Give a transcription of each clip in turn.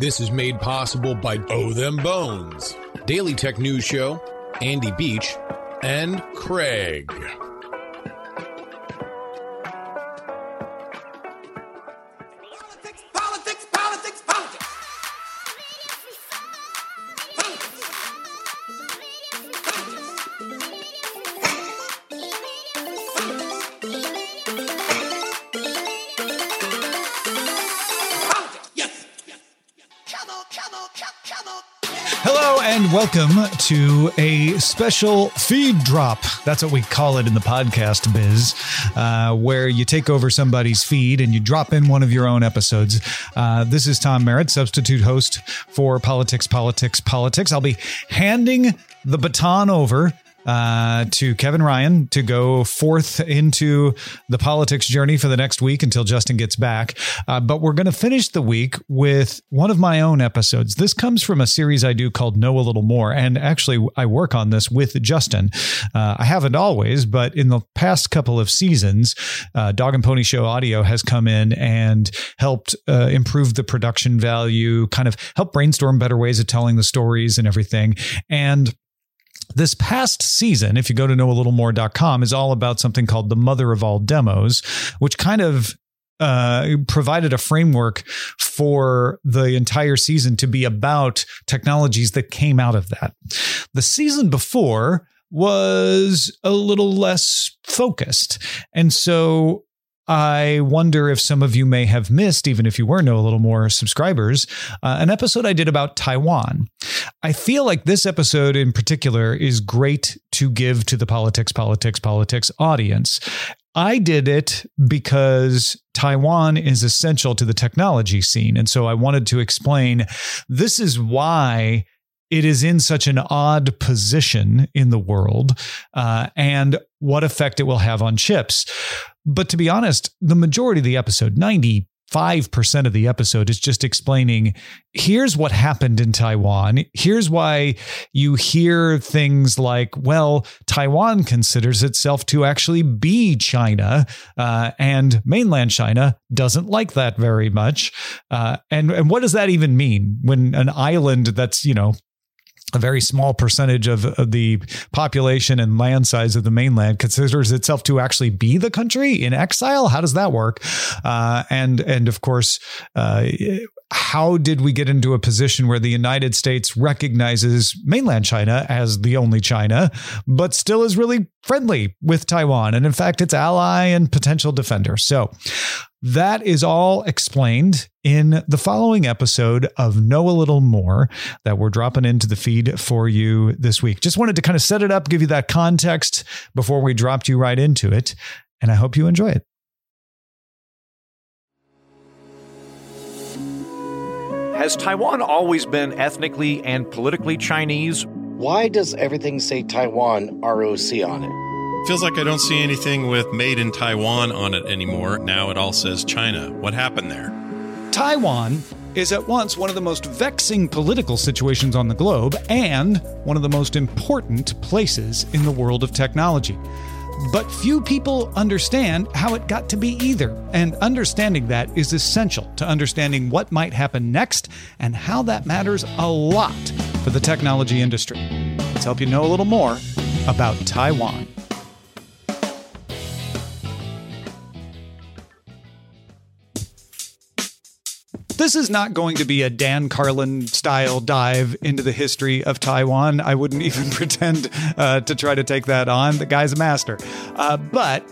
This is made possible by Oh Them Bones, Daily Tech News Show, Andy Beach, and Craig. Welcome to a special feed drop. That's what we call it in the podcast biz, uh, where you take over somebody's feed and you drop in one of your own episodes. Uh, this is Tom Merritt, substitute host for Politics, Politics, Politics. I'll be handing the baton over uh, to Kevin Ryan to go forth into the politics journey for the next week until Justin gets back. Uh, but we're going to finish the week with one of my own episodes. This comes from a series I do called Know a Little More. And actually, I work on this with Justin. Uh, I haven't always, but in the past couple of seasons, uh, Dog and Pony Show Audio has come in and helped uh, improve the production value, kind of help brainstorm better ways of telling the stories and everything. And this past season, if you go to knowalittlemore.com, is all about something called the mother of all demos, which kind of uh, provided a framework for the entire season to be about technologies that came out of that. The season before was a little less focused. And so I wonder if some of you may have missed, even if you were know a little more subscribers, uh, an episode I did about Taiwan. I feel like this episode in particular is great to give to the politics, politics, politics audience. I did it because Taiwan is essential to the technology scene. And so I wanted to explain this is why it is in such an odd position in the world uh, and what effect it will have on chips. But to be honest, the majority of the episode, 95% of the episode, is just explaining here's what happened in Taiwan. Here's why you hear things like, well, Taiwan considers itself to actually be China, uh, and mainland China doesn't like that very much. Uh, and, and what does that even mean when an island that's, you know, a very small percentage of, of, the population and land size of the mainland considers itself to actually be the country in exile. How does that work? Uh, and and of course, uh, how did we get into a position where the United States recognizes mainland China as the only China, but still is really friendly with Taiwan and in fact its ally and potential defender? So that is all explained in the following episode of Know a Little More that we're dropping into the feed for you this week. Just wanted to kind of set it up, give you that context before we dropped you right into it. And I hope you enjoy it. Has Taiwan always been ethnically and politically Chinese? Why does everything say Taiwan ROC on it? Feels like I don't see anything with made in Taiwan on it anymore. Now it all says China. What happened there? Taiwan is at once one of the most vexing political situations on the globe and one of the most important places in the world of technology. But few people understand how it got to be either. And understanding that is essential to understanding what might happen next and how that matters a lot for the technology industry. Let's help you know a little more about Taiwan. This is not going to be a Dan Carlin style dive into the history of Taiwan. I wouldn't even pretend uh, to try to take that on. The guy's a master. Uh, but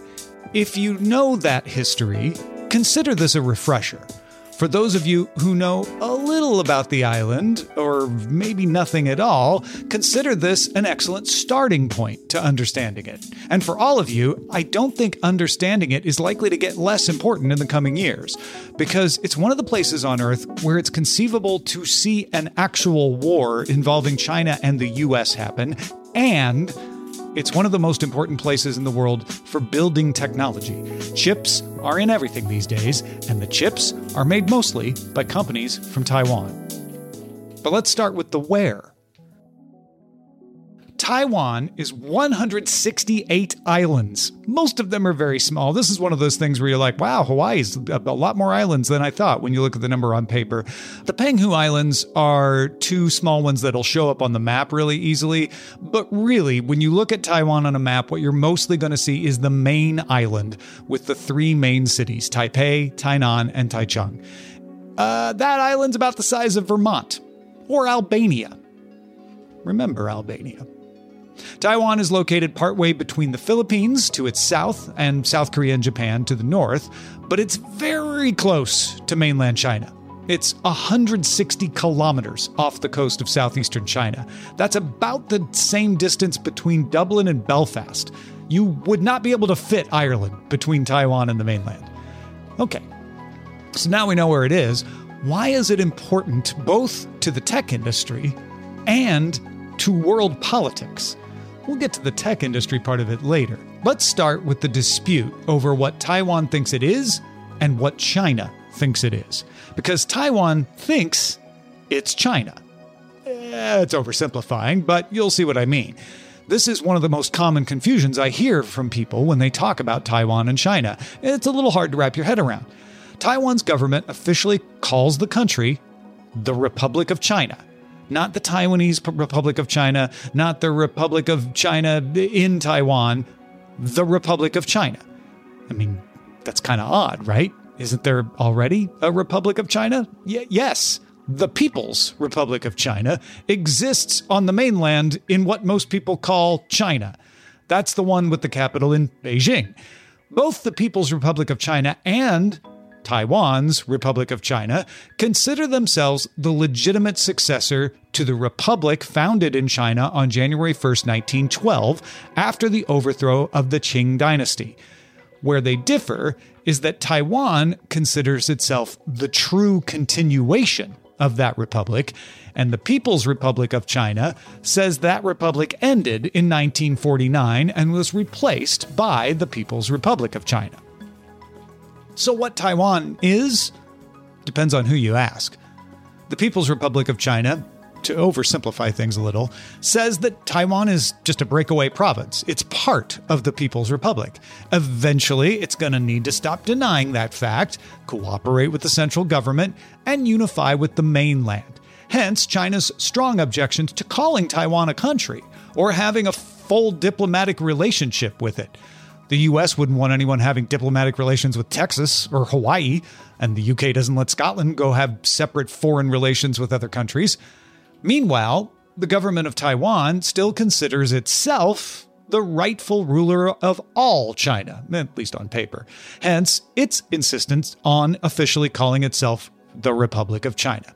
if you know that history, consider this a refresher. For those of you who know a little about the island, or maybe nothing at all, consider this an excellent starting point to understanding it. And for all of you, I don't think understanding it is likely to get less important in the coming years, because it's one of the places on Earth where it's conceivable to see an actual war involving China and the US happen, and it's one of the most important places in the world for building technology. Chips are in everything these days, and the chips are made mostly by companies from Taiwan. But let's start with the where. Taiwan is 168 islands. Most of them are very small. This is one of those things where you're like, wow, Hawaii's a lot more islands than I thought when you look at the number on paper. The Penghu Islands are two small ones that'll show up on the map really easily. But really, when you look at Taiwan on a map, what you're mostly going to see is the main island with the three main cities Taipei, Tainan, and Taichung. Uh, that island's about the size of Vermont or Albania. Remember Albania. Taiwan is located partway between the Philippines to its south and South Korea and Japan to the north, but it's very close to mainland China. It's 160 kilometers off the coast of southeastern China. That's about the same distance between Dublin and Belfast. You would not be able to fit Ireland between Taiwan and the mainland. Okay, so now we know where it is. Why is it important both to the tech industry and to world politics? We'll get to the tech industry part of it later. Let's start with the dispute over what Taiwan thinks it is and what China thinks it is. Because Taiwan thinks it's China. Eh, it's oversimplifying, but you'll see what I mean. This is one of the most common confusions I hear from people when they talk about Taiwan and China. It's a little hard to wrap your head around. Taiwan's government officially calls the country the Republic of China. Not the Taiwanese Republic of China, not the Republic of China in Taiwan, the Republic of China. I mean, that's kind of odd, right? Isn't there already a Republic of China? Y- yes. The People's Republic of China exists on the mainland in what most people call China. That's the one with the capital in Beijing. Both the People's Republic of China and Taiwan's Republic of China consider themselves the legitimate successor to the republic founded in China on January 1, 1912, after the overthrow of the Qing dynasty. Where they differ is that Taiwan considers itself the true continuation of that republic, and the People's Republic of China says that republic ended in 1949 and was replaced by the People's Republic of China. So, what Taiwan is depends on who you ask. The People's Republic of China, to oversimplify things a little, says that Taiwan is just a breakaway province. It's part of the People's Republic. Eventually, it's going to need to stop denying that fact, cooperate with the central government, and unify with the mainland. Hence, China's strong objections to calling Taiwan a country or having a full diplomatic relationship with it. The US wouldn't want anyone having diplomatic relations with Texas or Hawaii, and the UK doesn't let Scotland go have separate foreign relations with other countries. Meanwhile, the government of Taiwan still considers itself the rightful ruler of all China, at least on paper. Hence, its insistence on officially calling itself the Republic of China.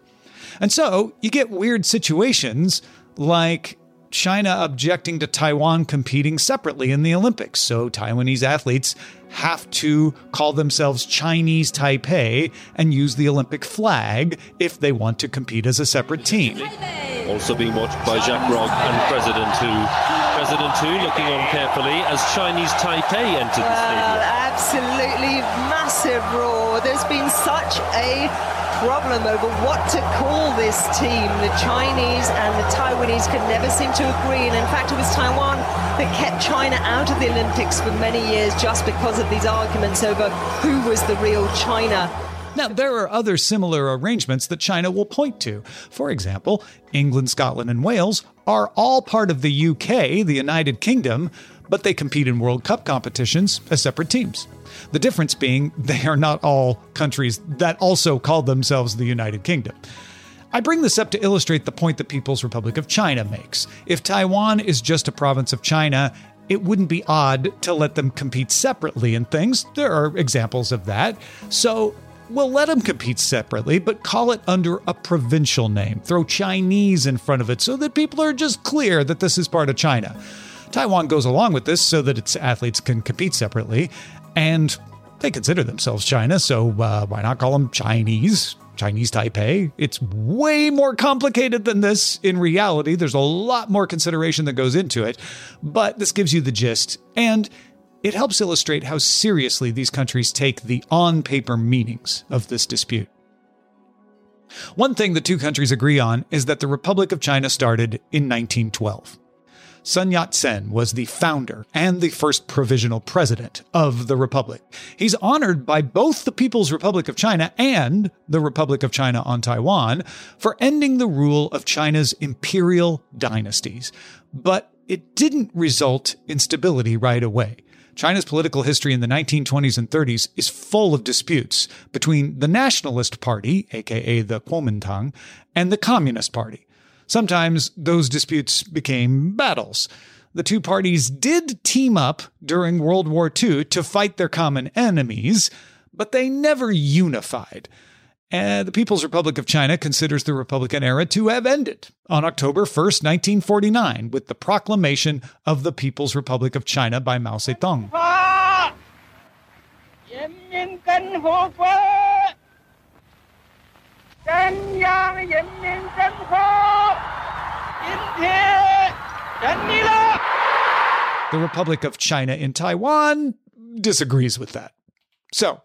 And so you get weird situations like China objecting to Taiwan competing separately in the Olympics. So Taiwanese athletes have to call themselves Chinese Taipei and use the Olympic flag if they want to compete as a separate team. Also being watched by Jacques Rogge and President Hu. President Hu looking on carefully as Chinese Taipei entered the stadium. absolutely massive roar. There's been such a problem over what to call this team. The Chinese and the Taiwanese could never seem to agree. And in fact, it was Taiwan that kept China out of the Olympics for many years just because of these arguments over who was the real China. Now, there are other similar arrangements that China will point to. For example, England, Scotland, and Wales are all part of the UK, the United Kingdom, but they compete in World Cup competitions as separate teams. The difference being they are not all countries that also call themselves the United Kingdom. I bring this up to illustrate the point the People's Republic of China makes. If Taiwan is just a province of China, it wouldn't be odd to let them compete separately in things. There are examples of that. So we'll let them compete separately, but call it under a provincial name. Throw Chinese in front of it so that people are just clear that this is part of China. Taiwan goes along with this so that its athletes can compete separately, and they consider themselves China, so uh, why not call them Chinese? Chinese Taipei. It's way more complicated than this in reality. There's a lot more consideration that goes into it, but this gives you the gist. And it helps illustrate how seriously these countries take the on paper meanings of this dispute. One thing the two countries agree on is that the Republic of China started in 1912. Sun Yat sen was the founder and the first provisional president of the Republic. He's honored by both the People's Republic of China and the Republic of China on Taiwan for ending the rule of China's imperial dynasties. But it didn't result in stability right away. China's political history in the 1920s and 30s is full of disputes between the Nationalist Party, aka the Kuomintang, and the Communist Party. Sometimes those disputes became battles. The two parties did team up during World War II to fight their common enemies, but they never unified. And the People's Republic of China considers the Republican era to have ended on October 1st, 1949, with the proclamation of the People's Republic of China by Mao Zedong. The Republic of China in Taiwan disagrees with that. So,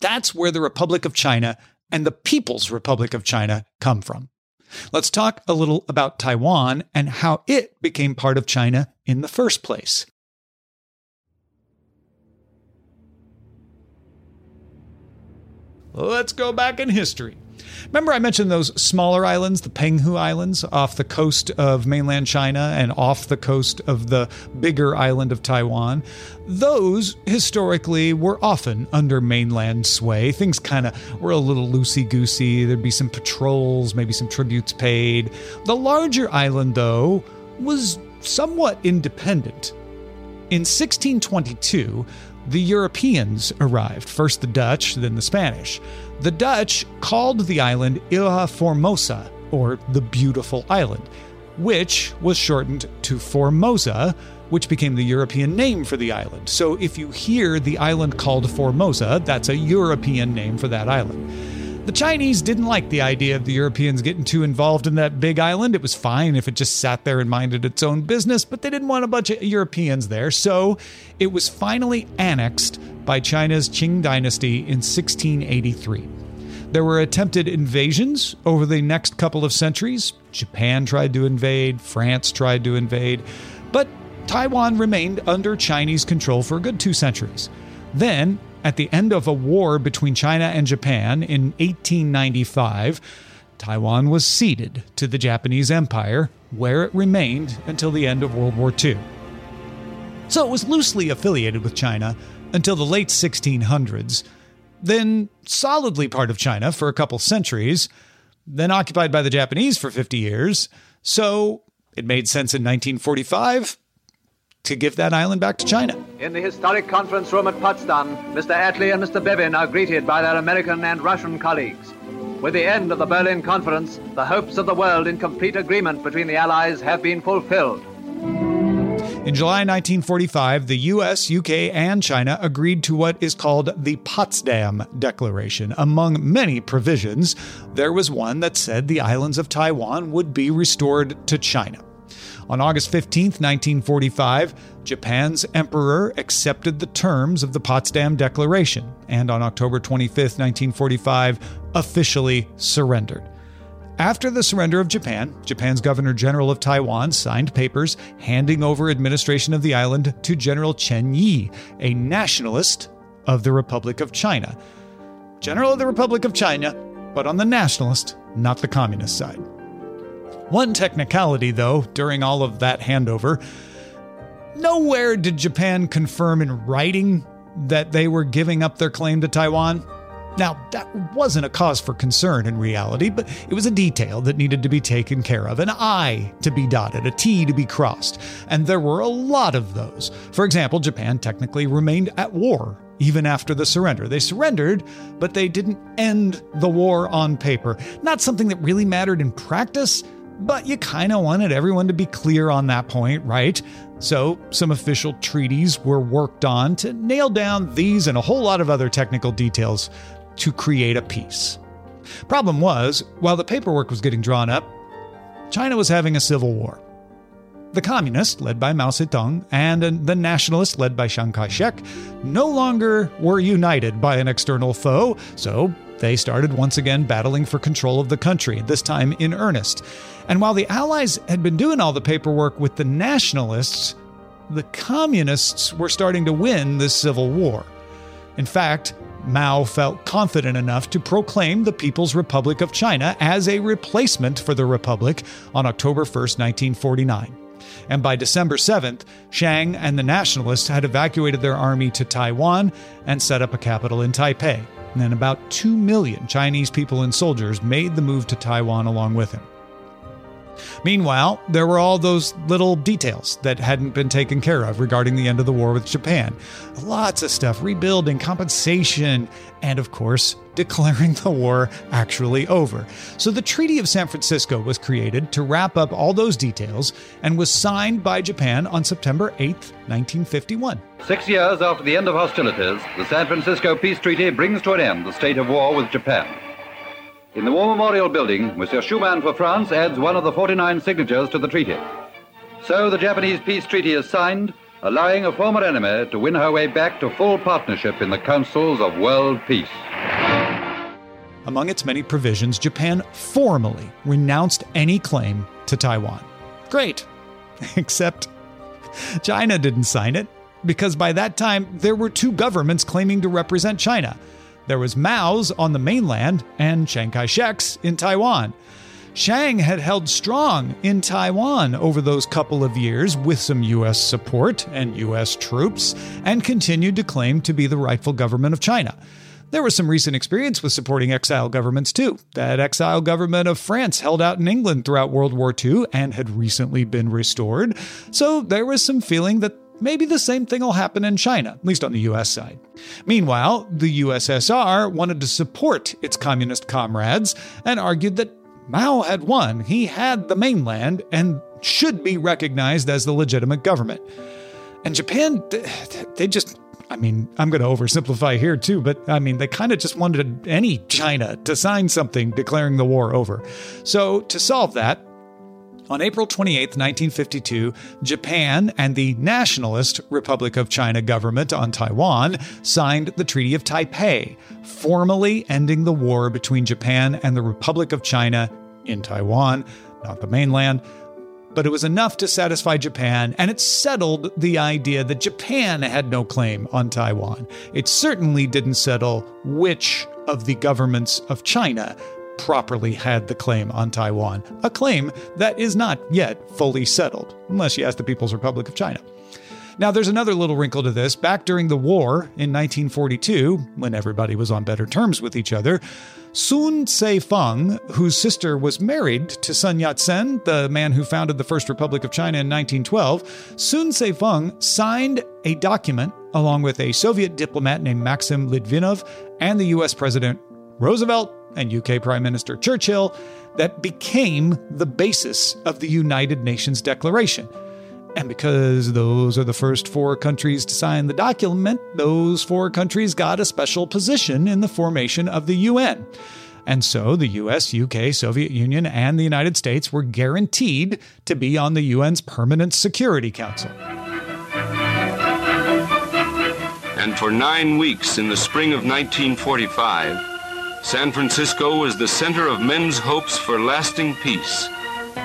that's where the Republic of China and the People's Republic of China come from. Let's talk a little about Taiwan and how it became part of China in the first place. Let's go back in history. Remember, I mentioned those smaller islands, the Penghu Islands, off the coast of mainland China and off the coast of the bigger island of Taiwan? Those historically were often under mainland sway. Things kind of were a little loosey goosey. There'd be some patrols, maybe some tributes paid. The larger island, though, was somewhat independent. In 1622, the Europeans arrived, first the Dutch, then the Spanish. The Dutch called the island Ilha Formosa, or the Beautiful Island, which was shortened to Formosa, which became the European name for the island. So if you hear the island called Formosa, that's a European name for that island. The Chinese didn't like the idea of the Europeans getting too involved in that big island. It was fine if it just sat there and minded its own business, but they didn't want a bunch of Europeans there. So it was finally annexed by China's Qing dynasty in 1683. There were attempted invasions over the next couple of centuries. Japan tried to invade, France tried to invade, but Taiwan remained under Chinese control for a good two centuries. Then, at the end of a war between China and Japan in 1895, Taiwan was ceded to the Japanese Empire, where it remained until the end of World War II. So it was loosely affiliated with China until the late 1600s, then solidly part of China for a couple centuries, then occupied by the Japanese for 50 years. So it made sense in 1945 to give that island back to China. In the historic conference room at Potsdam, Mr. Attlee and Mr. Bevin are greeted by their American and Russian colleagues. With the end of the Berlin Conference, the hopes of the world in complete agreement between the Allies have been fulfilled. In July 1945, the US, UK, and China agreed to what is called the Potsdam Declaration. Among many provisions, there was one that said the islands of Taiwan would be restored to China. On August 15, 1945, Japan's emperor accepted the terms of the Potsdam Declaration, and on October 25, 1945, officially surrendered. After the surrender of Japan, Japan's Governor General of Taiwan signed papers handing over administration of the island to General Chen Yi, a nationalist of the Republic of China. General of the Republic of China, but on the nationalist, not the communist side. One technicality, though, during all of that handover nowhere did Japan confirm in writing that they were giving up their claim to Taiwan. Now, that wasn't a cause for concern in reality, but it was a detail that needed to be taken care of an I to be dotted, a T to be crossed. And there were a lot of those. For example, Japan technically remained at war even after the surrender. They surrendered, but they didn't end the war on paper. Not something that really mattered in practice, but you kind of wanted everyone to be clear on that point, right? So, some official treaties were worked on to nail down these and a whole lot of other technical details to create a peace. Problem was, while the paperwork was getting drawn up, China was having a civil war. The communists, led by Mao Zedong, and uh, the nationalists, led by Chiang Kai shek, no longer were united by an external foe, so they started once again battling for control of the country, this time in earnest. And while the Allies had been doing all the paperwork with the nationalists, the communists were starting to win this civil war. In fact, Mao felt confident enough to proclaim the People's Republic of China as a replacement for the Republic on October 1, 1949. And by December 7th, Chiang and the nationalists had evacuated their army to Taiwan and set up a capital in Taipei. And about 2 million Chinese people and soldiers made the move to Taiwan along with him. Meanwhile, there were all those little details that hadn't been taken care of regarding the end of the war with Japan. Lots of stuff rebuilding, compensation, and of course, declaring the war actually over. So the Treaty of San Francisco was created to wrap up all those details and was signed by Japan on September 8, 1951. Six years after the end of hostilities, the San Francisco Peace Treaty brings to an end the state of war with Japan. In the War Memorial Building, Monsieur Schuman for France adds one of the 49 signatures to the treaty. So the Japanese peace treaty is signed, allowing a former enemy to win her way back to full partnership in the councils of world peace. Among its many provisions, Japan formally renounced any claim to Taiwan. Great. Except China didn't sign it, because by that time there were two governments claiming to represent China. There was Mao's on the mainland and Chiang Kai shek's in Taiwan. Chiang had held strong in Taiwan over those couple of years with some U.S. support and U.S. troops, and continued to claim to be the rightful government of China. There was some recent experience with supporting exile governments too. That exile government of France held out in England throughout World War II and had recently been restored. So there was some feeling that Maybe the same thing will happen in China, at least on the US side. Meanwhile, the USSR wanted to support its communist comrades and argued that Mao had won. He had the mainland and should be recognized as the legitimate government. And Japan, they just, I mean, I'm going to oversimplify here too, but I mean, they kind of just wanted any China to sign something declaring the war over. So to solve that, on April 28, 1952, Japan and the Nationalist Republic of China government on Taiwan signed the Treaty of Taipei, formally ending the war between Japan and the Republic of China in Taiwan, not the mainland. But it was enough to satisfy Japan, and it settled the idea that Japan had no claim on Taiwan. It certainly didn't settle which of the governments of China properly had the claim on Taiwan, a claim that is not yet fully settled, unless you ask the People's Republic of China. Now, there's another little wrinkle to this. Back during the war in 1942, when everybody was on better terms with each other, Soong Tse-vung, whose sister was married to Sun Yat-sen, the man who founded the First Republic of China in 1912, Soong Tse-vung signed a document along with a Soviet diplomat named Maxim Litvinov and the US President Roosevelt and UK Prime Minister Churchill that became the basis of the United Nations Declaration. And because those are the first four countries to sign the document, those four countries got a special position in the formation of the UN. And so the US, UK, Soviet Union, and the United States were guaranteed to be on the UN's Permanent Security Council. And for nine weeks in the spring of 1945, San Francisco was the center of men's hopes for lasting peace.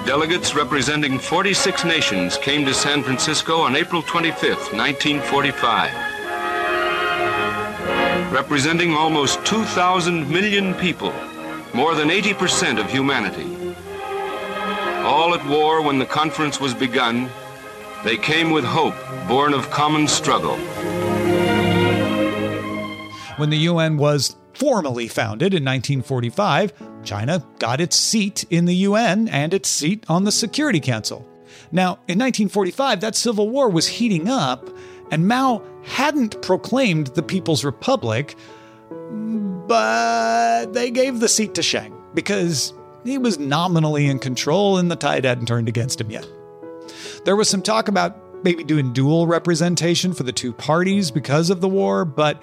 Delegates representing 46 nations came to San Francisco on April 25, 1945. Representing almost 2,000 million people, more than 80% of humanity. All at war when the conference was begun, they came with hope born of common struggle. When the UN was formally founded in 1945, China got its seat in the UN and its seat on the Security Council. Now, in 1945, that civil war was heating up, and Mao hadn't proclaimed the People's Republic, but they gave the seat to Chiang because he was nominally in control and the tide hadn't turned against him yet. There was some talk about maybe doing dual representation for the two parties because of the war, but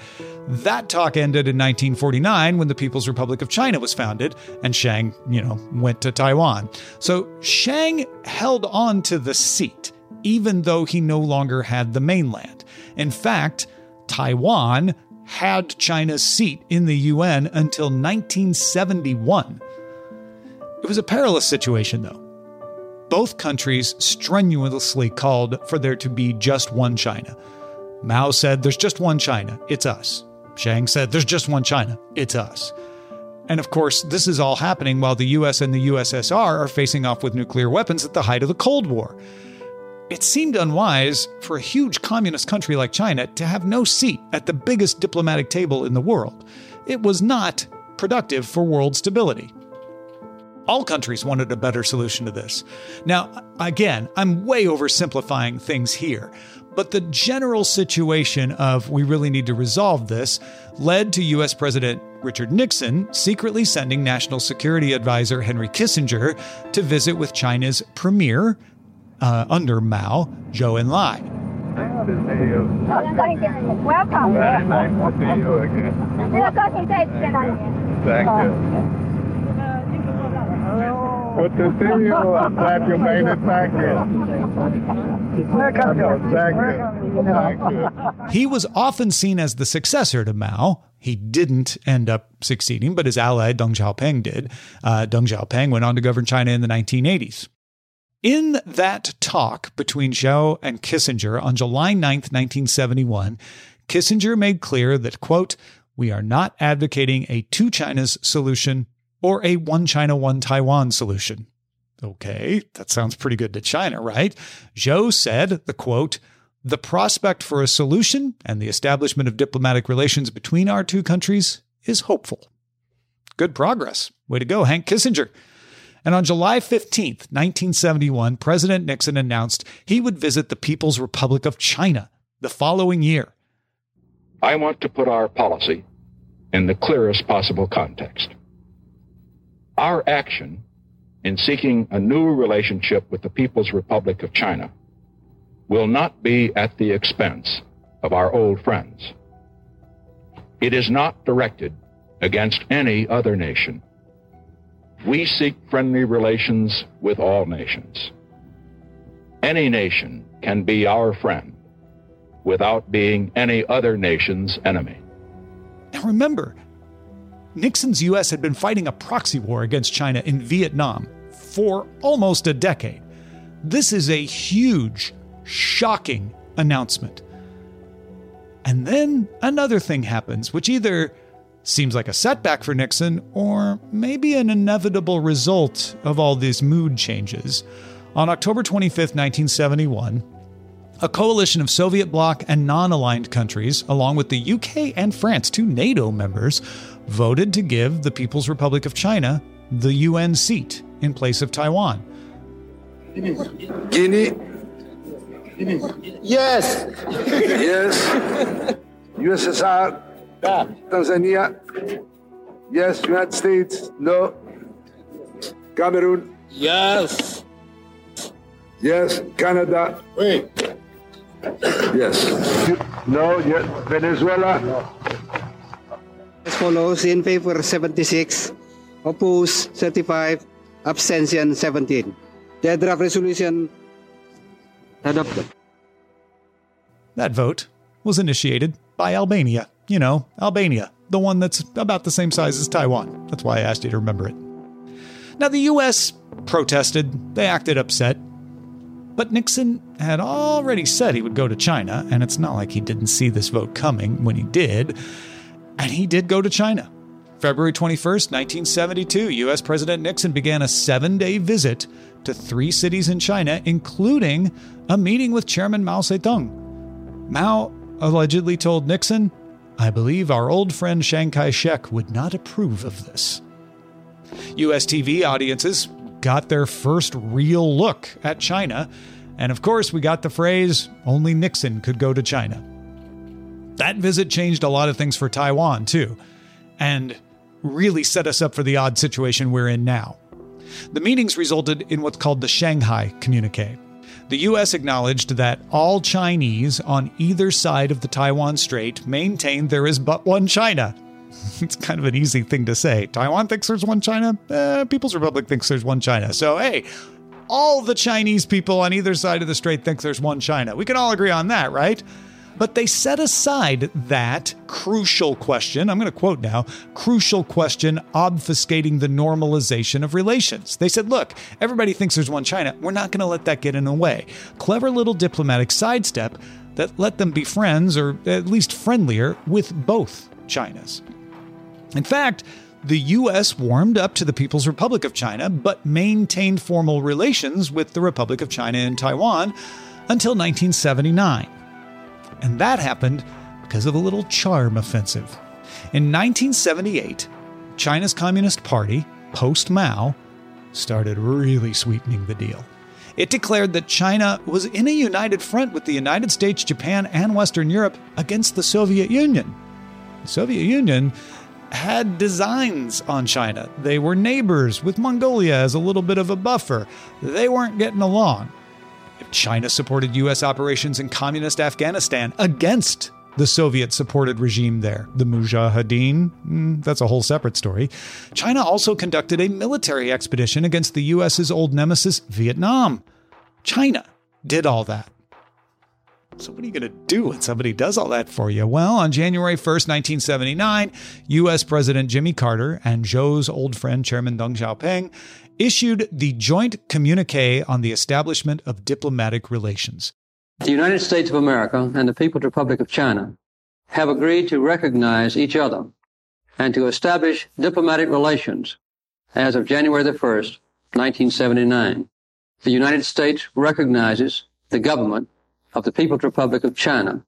that talk ended in 1949 when the People's Republic of China was founded and Chiang, you know, went to Taiwan. So Chiang held on to the seat, even though he no longer had the mainland. In fact, Taiwan had China's seat in the UN until 1971. It was a perilous situation, though. Both countries strenuously called for there to be just one China. Mao said, There's just one China, it's us. Chiang said, There's just one China, it's us. And of course, this is all happening while the US and the USSR are facing off with nuclear weapons at the height of the Cold War. It seemed unwise for a huge communist country like China to have no seat at the biggest diplomatic table in the world. It was not productive for world stability. All countries wanted a better solution to this. Now, again, I'm way oversimplifying things here, but the general situation of we really need to resolve this led to US President Richard Nixon secretly sending National Security Advisor Henry Kissinger to visit with China's premier uh, under Mao, Zhou Enlai. Welcome. Very nice to see you again. Thank you. It back you. He was often seen as the successor to Mao. He didn't end up succeeding, but his ally Deng Xiaoping did. Uh, Deng Xiaoping went on to govern China in the 1980s. In that talk between Zhou and Kissinger on July 9, 1971, Kissinger made clear that, quote, we are not advocating a two Chinas solution or a one China, one Taiwan solution. Okay, that sounds pretty good to China, right? Zhou said, the quote, the prospect for a solution and the establishment of diplomatic relations between our two countries is hopeful. Good progress. Way to go, Hank Kissinger. And on July 15th, 1971, President Nixon announced he would visit the People's Republic of China the following year. I want to put our policy in the clearest possible context. Our action in seeking a new relationship with the People's Republic of China will not be at the expense of our old friends. It is not directed against any other nation. We seek friendly relations with all nations. Any nation can be our friend without being any other nation's enemy. Now remember, Nixon's U.S. had been fighting a proxy war against China in Vietnam for almost a decade. This is a huge, shocking announcement. And then another thing happens, which either seems like a setback for Nixon or maybe an inevitable result of all these mood changes. On October 25, 1971, a coalition of Soviet bloc and non aligned countries, along with the UK and France, two NATO members, voted to give the People's Republic of China the UN seat in place of Taiwan. Guinea. Yes. yes. USSR. Tanzania. Yes. United States. No. Cameroon. Yes. Yes. Canada. Wait. Yes. No. Yes. Venezuela. As follows in favor 76, opposed 35, abstention 17. The draft resolution adopted. That vote was initiated by Albania. You know, Albania, the one that's about the same size as Taiwan. That's why I asked you to remember it. Now, the U.S. protested, they acted upset. But Nixon had already said he would go to China, and it's not like he didn't see this vote coming when he did. And he did go to China. February 21st, 1972, US President Nixon began a seven day visit to three cities in China, including a meeting with Chairman Mao Zedong. Mao allegedly told Nixon, I believe our old friend Chiang Kai shek would not approve of this. US TV audiences got their first real look at China, and of course, we got the phrase, only Nixon could go to China. That visit changed a lot of things for Taiwan, too, and really set us up for the odd situation we're in now. The meetings resulted in what's called the Shanghai Communique. The U.S. acknowledged that all Chinese on either side of the Taiwan Strait maintain there is but one China. It's kind of an easy thing to say. Taiwan thinks there's one China. Eh, People's Republic thinks there's one China. So, hey, all the Chinese people on either side of the strait think there's one China. We can all agree on that, right? But they set aside that crucial question. I'm going to quote now crucial question obfuscating the normalization of relations. They said, look, everybody thinks there's one China. We're not going to let that get in the way. Clever little diplomatic sidestep that let them be friends, or at least friendlier, with both Chinas. In fact, the U.S. warmed up to the People's Republic of China, but maintained formal relations with the Republic of China and Taiwan until 1979. And that happened because of a little charm offensive. In 1978, China's Communist Party, post Mao, started really sweetening the deal. It declared that China was in a united front with the United States, Japan, and Western Europe against the Soviet Union. The Soviet Union had designs on China. They were neighbors with Mongolia as a little bit of a buffer. They weren't getting along. If China supported U.S. operations in communist Afghanistan against the Soviet supported regime there, the Mujahideen, mm, that's a whole separate story. China also conducted a military expedition against the U.S.'s old nemesis, Vietnam. China did all that. So, what are you going to do when somebody does all that for you? Well, on January 1st, 1979, U.S. President Jimmy Carter and Zhou's old friend, Chairman Deng Xiaoping, issued the joint communique on the establishment of diplomatic relations. The United States of America and the People's Republic of China have agreed to recognize each other and to establish diplomatic relations as of January the 1st, 1979. The United States recognizes the government of the People's Republic of China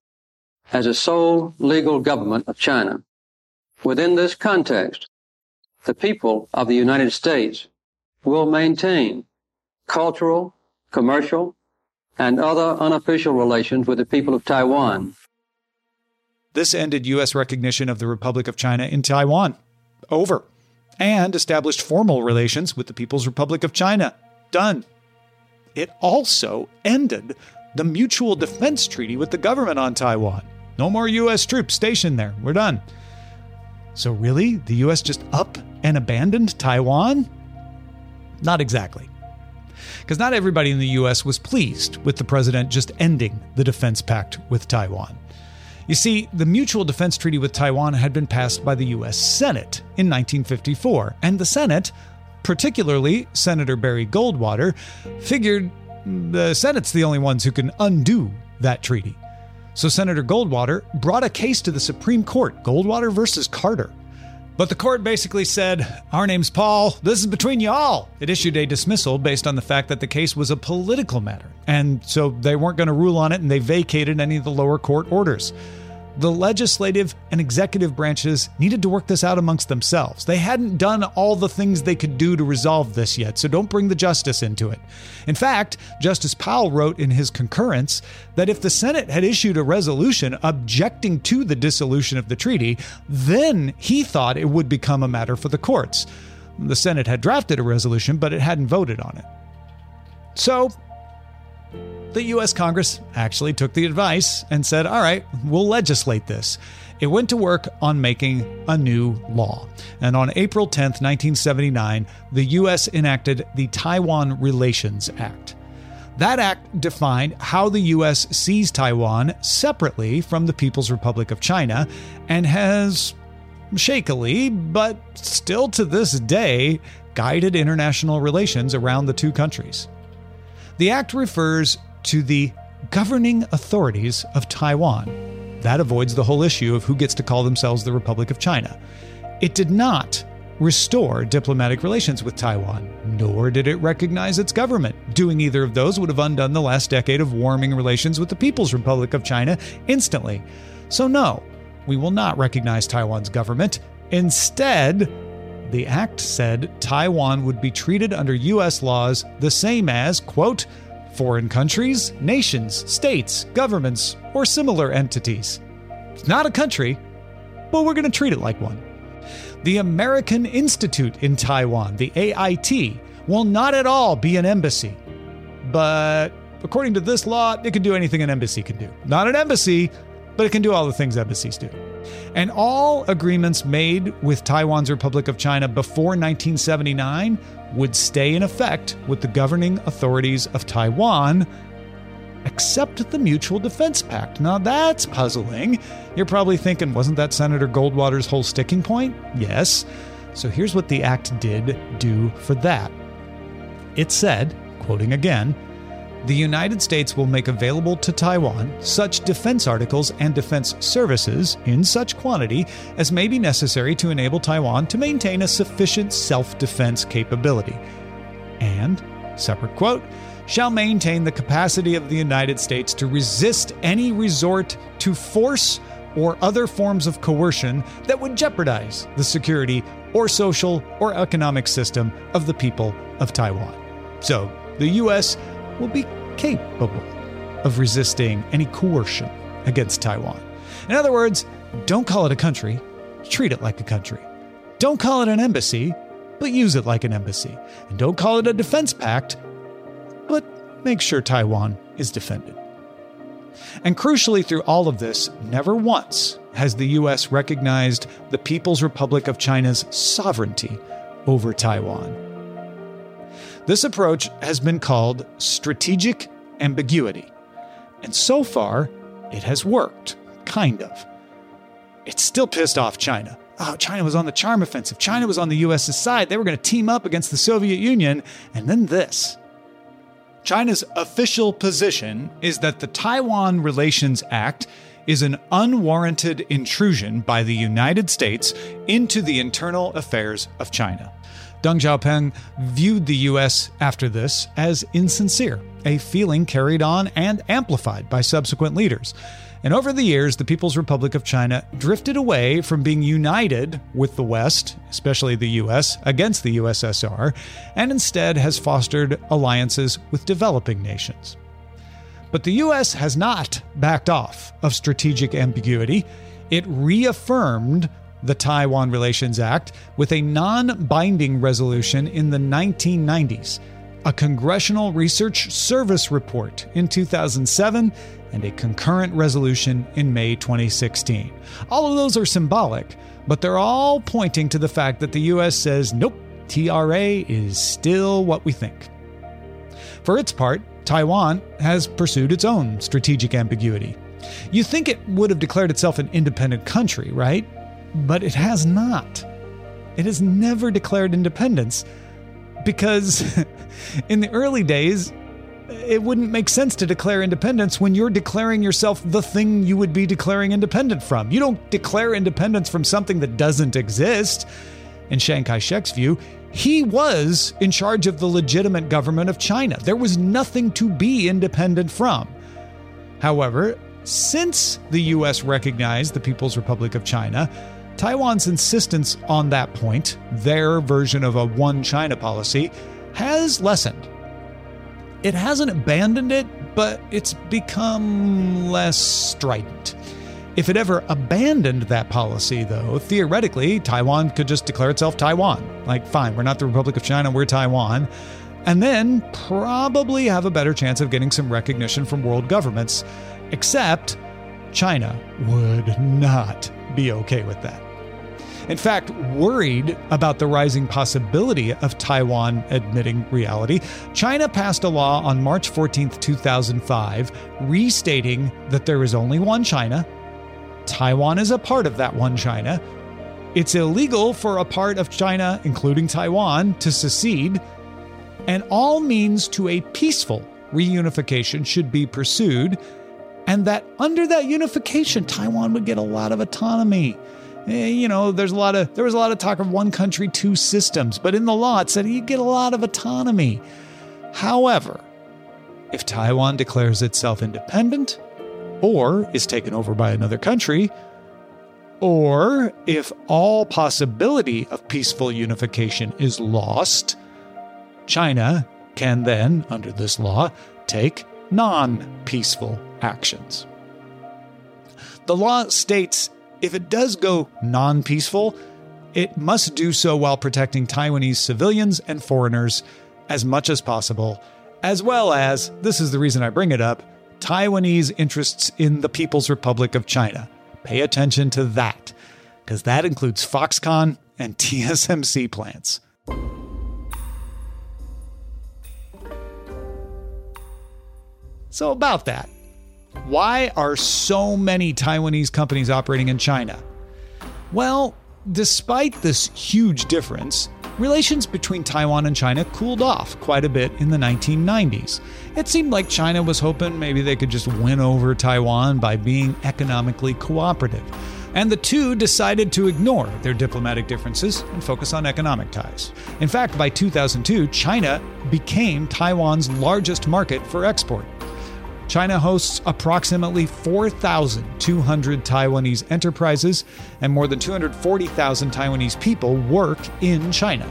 as a sole legal government of China. Within this context, the people of the United States will maintain cultural, commercial, and other unofficial relations with the people of Taiwan. This ended U.S. recognition of the Republic of China in Taiwan. Over. And established formal relations with the People's Republic of China. Done. It also ended the Mutual Defense Treaty with the government on Taiwan. No more U.S. troops stationed there. We're done. So, really? The U.S. just up and abandoned Taiwan? Not exactly. Because not everybody in the U.S. was pleased with the president just ending the defense pact with Taiwan. You see, the Mutual Defense Treaty with Taiwan had been passed by the U.S. Senate in 1954, and the Senate, particularly Senator Barry Goldwater, figured the Senate's the only ones who can undo that treaty. So Senator Goldwater brought a case to the Supreme Court, Goldwater versus Carter. But the court basically said, Our name's Paul. This is between y'all. It issued a dismissal based on the fact that the case was a political matter. And so they weren't going to rule on it and they vacated any of the lower court orders. The legislative and executive branches needed to work this out amongst themselves. They hadn't done all the things they could do to resolve this yet, so don't bring the justice into it. In fact, Justice Powell wrote in his concurrence that if the Senate had issued a resolution objecting to the dissolution of the treaty, then he thought it would become a matter for the courts. The Senate had drafted a resolution, but it hadn't voted on it. So, the US Congress actually took the advice and said, all right, we'll legislate this. It went to work on making a new law. And on April 10, 1979, the US enacted the Taiwan Relations Act. That act defined how the U.S. sees Taiwan separately from the People's Republic of China and has shakily, but still to this day, guided international relations around the two countries. The act refers to the governing authorities of Taiwan. That avoids the whole issue of who gets to call themselves the Republic of China. It did not restore diplomatic relations with Taiwan, nor did it recognize its government. Doing either of those would have undone the last decade of warming relations with the People's Republic of China instantly. So, no, we will not recognize Taiwan's government. Instead, the act said Taiwan would be treated under U.S. laws the same as, quote, foreign countries, nations, states, governments, or similar entities. It's not a country, but we're going to treat it like one. The American Institute in Taiwan, the AIT, will not at all be an embassy. But according to this law, it can do anything an embassy can do. Not an embassy, but it can do all the things embassies do. And all agreements made with Taiwan's Republic of China before 1979 would stay in effect with the governing authorities of Taiwan accept the Mutual Defense Pact. Now that's puzzling. You're probably thinking, wasn't that Senator Goldwater's whole sticking point? Yes. So here's what the act did do for that. It said, quoting again, the United States will make available to Taiwan such defense articles and defense services in such quantity as may be necessary to enable Taiwan to maintain a sufficient self defense capability. And, separate quote, shall maintain the capacity of the United States to resist any resort to force or other forms of coercion that would jeopardize the security or social or economic system of the people of Taiwan. So, the U.S. will be capable of resisting any coercion against Taiwan. In other words, don't call it a country, treat it like a country. Don't call it an embassy, but use it like an embassy. And don't call it a defense pact, but make sure Taiwan is defended. And crucially, through all of this, never once has the US recognized the People's Republic of China's sovereignty over Taiwan. This approach has been called strategic ambiguity. And so far, it has worked, kind of. It's still pissed off China. Oh, China was on the charm offensive. China was on the US's side. They were going to team up against the Soviet Union. And then this. China's official position is that the Taiwan Relations Act is an unwarranted intrusion by the United States into the internal affairs of China. Deng Xiaoping viewed the U.S. after this as insincere, a feeling carried on and amplified by subsequent leaders. And over the years, the People's Republic of China drifted away from being united with the West, especially the US, against the USSR, and instead has fostered alliances with developing nations. But the US has not backed off of strategic ambiguity. It reaffirmed the Taiwan Relations Act with a non binding resolution in the 1990s, a Congressional Research Service report in 2007, and a concurrent resolution in May 2016. All of those are symbolic, but they're all pointing to the fact that the U.S. says, nope, TRA is still what we think. For its part, Taiwan has pursued its own strategic ambiguity. You think it would have declared itself an independent country, right? But it has not. It has never declared independence because in the early days, it wouldn't make sense to declare independence when you're declaring yourself the thing you would be declaring independent from. You don't declare independence from something that doesn't exist. In Chiang Kai shek's view, he was in charge of the legitimate government of China. There was nothing to be independent from. However, since the US recognized the People's Republic of China, Taiwan's insistence on that point, their version of a one China policy, has lessened. It hasn't abandoned it, but it's become less strident. If it ever abandoned that policy, though, theoretically, Taiwan could just declare itself Taiwan. Like, fine, we're not the Republic of China, we're Taiwan. And then probably have a better chance of getting some recognition from world governments. Except China would not be okay with that. In fact, worried about the rising possibility of Taiwan admitting reality, China passed a law on March 14, 2005, restating that there is only one China. Taiwan is a part of that one China. It's illegal for a part of China, including Taiwan, to secede, and all means to a peaceful reunification should be pursued and that under that unification, Taiwan would get a lot of autonomy. Eh, you know, there's a lot of there was a lot of talk of one country, two systems, but in the law it said you get a lot of autonomy. However, if Taiwan declares itself independent, or is taken over by another country, or if all possibility of peaceful unification is lost, China can then, under this law, take non peaceful actions. The law states if it does go non peaceful, it must do so while protecting Taiwanese civilians and foreigners as much as possible, as well as, this is the reason I bring it up, Taiwanese interests in the People's Republic of China. Pay attention to that, because that includes Foxconn and TSMC plants. So, about that, why are so many Taiwanese companies operating in China? Well, despite this huge difference, relations between Taiwan and China cooled off quite a bit in the 1990s. It seemed like China was hoping maybe they could just win over Taiwan by being economically cooperative. And the two decided to ignore their diplomatic differences and focus on economic ties. In fact, by 2002, China became Taiwan's largest market for export. China hosts approximately 4,200 Taiwanese enterprises, and more than 240,000 Taiwanese people work in China.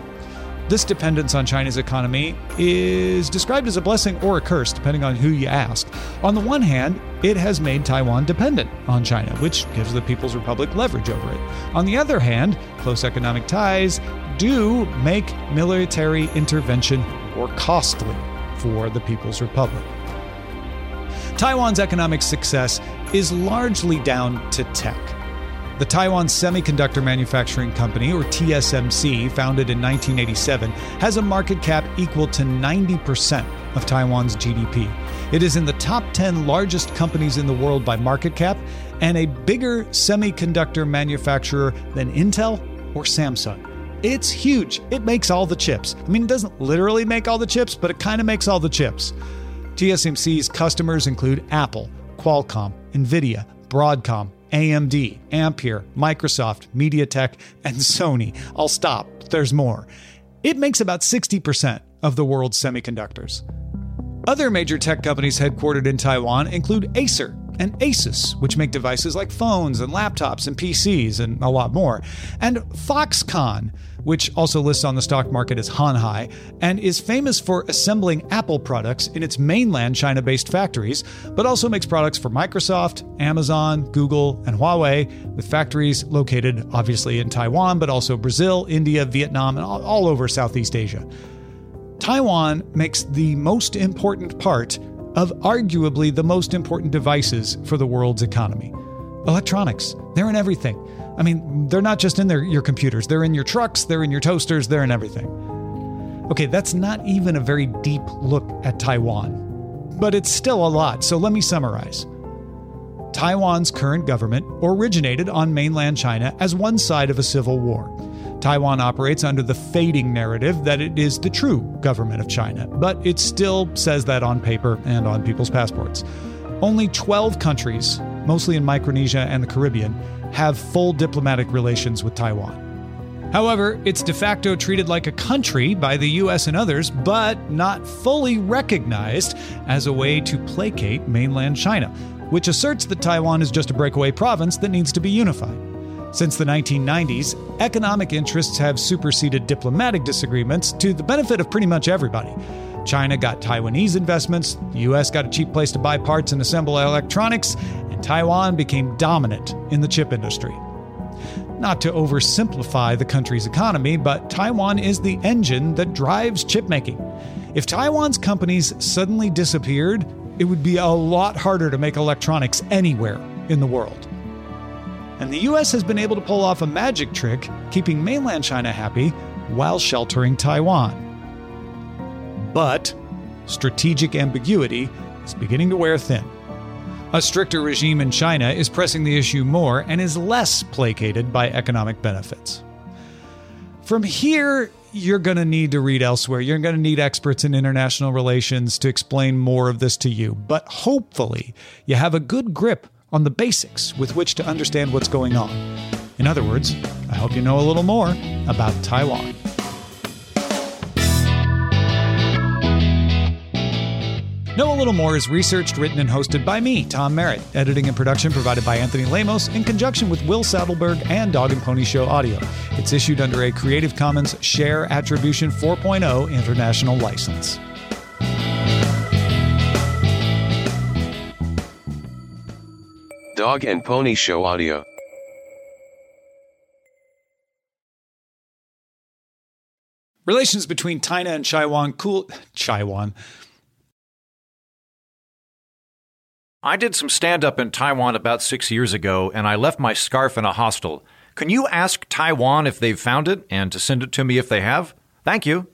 This dependence on China's economy is described as a blessing or a curse, depending on who you ask. On the one hand, it has made Taiwan dependent on China, which gives the People's Republic leverage over it. On the other hand, close economic ties do make military intervention more costly for the People's Republic. Taiwan's economic success is largely down to tech. The Taiwan Semiconductor Manufacturing Company, or TSMC, founded in 1987, has a market cap equal to 90% of Taiwan's GDP. It is in the top 10 largest companies in the world by market cap and a bigger semiconductor manufacturer than Intel or Samsung. It's huge. It makes all the chips. I mean, it doesn't literally make all the chips, but it kind of makes all the chips. TSMC's customers include Apple, Qualcomm, Nvidia, Broadcom, AMD, Ampere, Microsoft, MediaTek, and Sony. I'll stop. There's more. It makes about 60% of the world's semiconductors. Other major tech companies headquartered in Taiwan include Acer and Asus, which make devices like phones and laptops and PCs and a lot more, and Foxconn, which also lists on the stock market as Hon Hai and is famous for assembling Apple products in its mainland China based factories, but also makes products for Microsoft, Amazon, Google, and Huawei, with factories located obviously in Taiwan, but also Brazil, India, Vietnam, and all, all over Southeast Asia. Taiwan makes the most important part of arguably the most important devices for the world's economy. Electronics, they're in everything. I mean, they're not just in their, your computers, they're in your trucks, they're in your toasters, they're in everything. Okay, that's not even a very deep look at Taiwan, but it's still a lot, so let me summarize. Taiwan's current government originated on mainland China as one side of a civil war. Taiwan operates under the fading narrative that it is the true government of China, but it still says that on paper and on people's passports. Only 12 countries, mostly in Micronesia and the Caribbean, have full diplomatic relations with Taiwan. However, it's de facto treated like a country by the US and others, but not fully recognized as a way to placate mainland China, which asserts that Taiwan is just a breakaway province that needs to be unified. Since the 1990s, economic interests have superseded diplomatic disagreements to the benefit of pretty much everybody. China got Taiwanese investments, the US got a cheap place to buy parts and assemble electronics, and Taiwan became dominant in the chip industry. Not to oversimplify the country's economy, but Taiwan is the engine that drives chip making. If Taiwan's companies suddenly disappeared, it would be a lot harder to make electronics anywhere in the world. And the US has been able to pull off a magic trick, keeping mainland China happy while sheltering Taiwan. But strategic ambiguity is beginning to wear thin. A stricter regime in China is pressing the issue more and is less placated by economic benefits. From here, you're going to need to read elsewhere. You're going to need experts in international relations to explain more of this to you. But hopefully, you have a good grip on the basics with which to understand what's going on. In other words, I hope you know a little more about Taiwan. Know a Little More is researched, written, and hosted by me, Tom Merritt. Editing and production provided by Anthony Lemos in conjunction with Will Sattelberg and Dog and Pony Show Audio. It's issued under a Creative Commons Share Attribution 4.0 international license. Dog and Pony Show Audio. Relations between China and Taiwan cool. Taiwan. I did some stand up in Taiwan about six years ago, and I left my scarf in a hostel. Can you ask Taiwan if they've found it and to send it to me if they have? Thank you.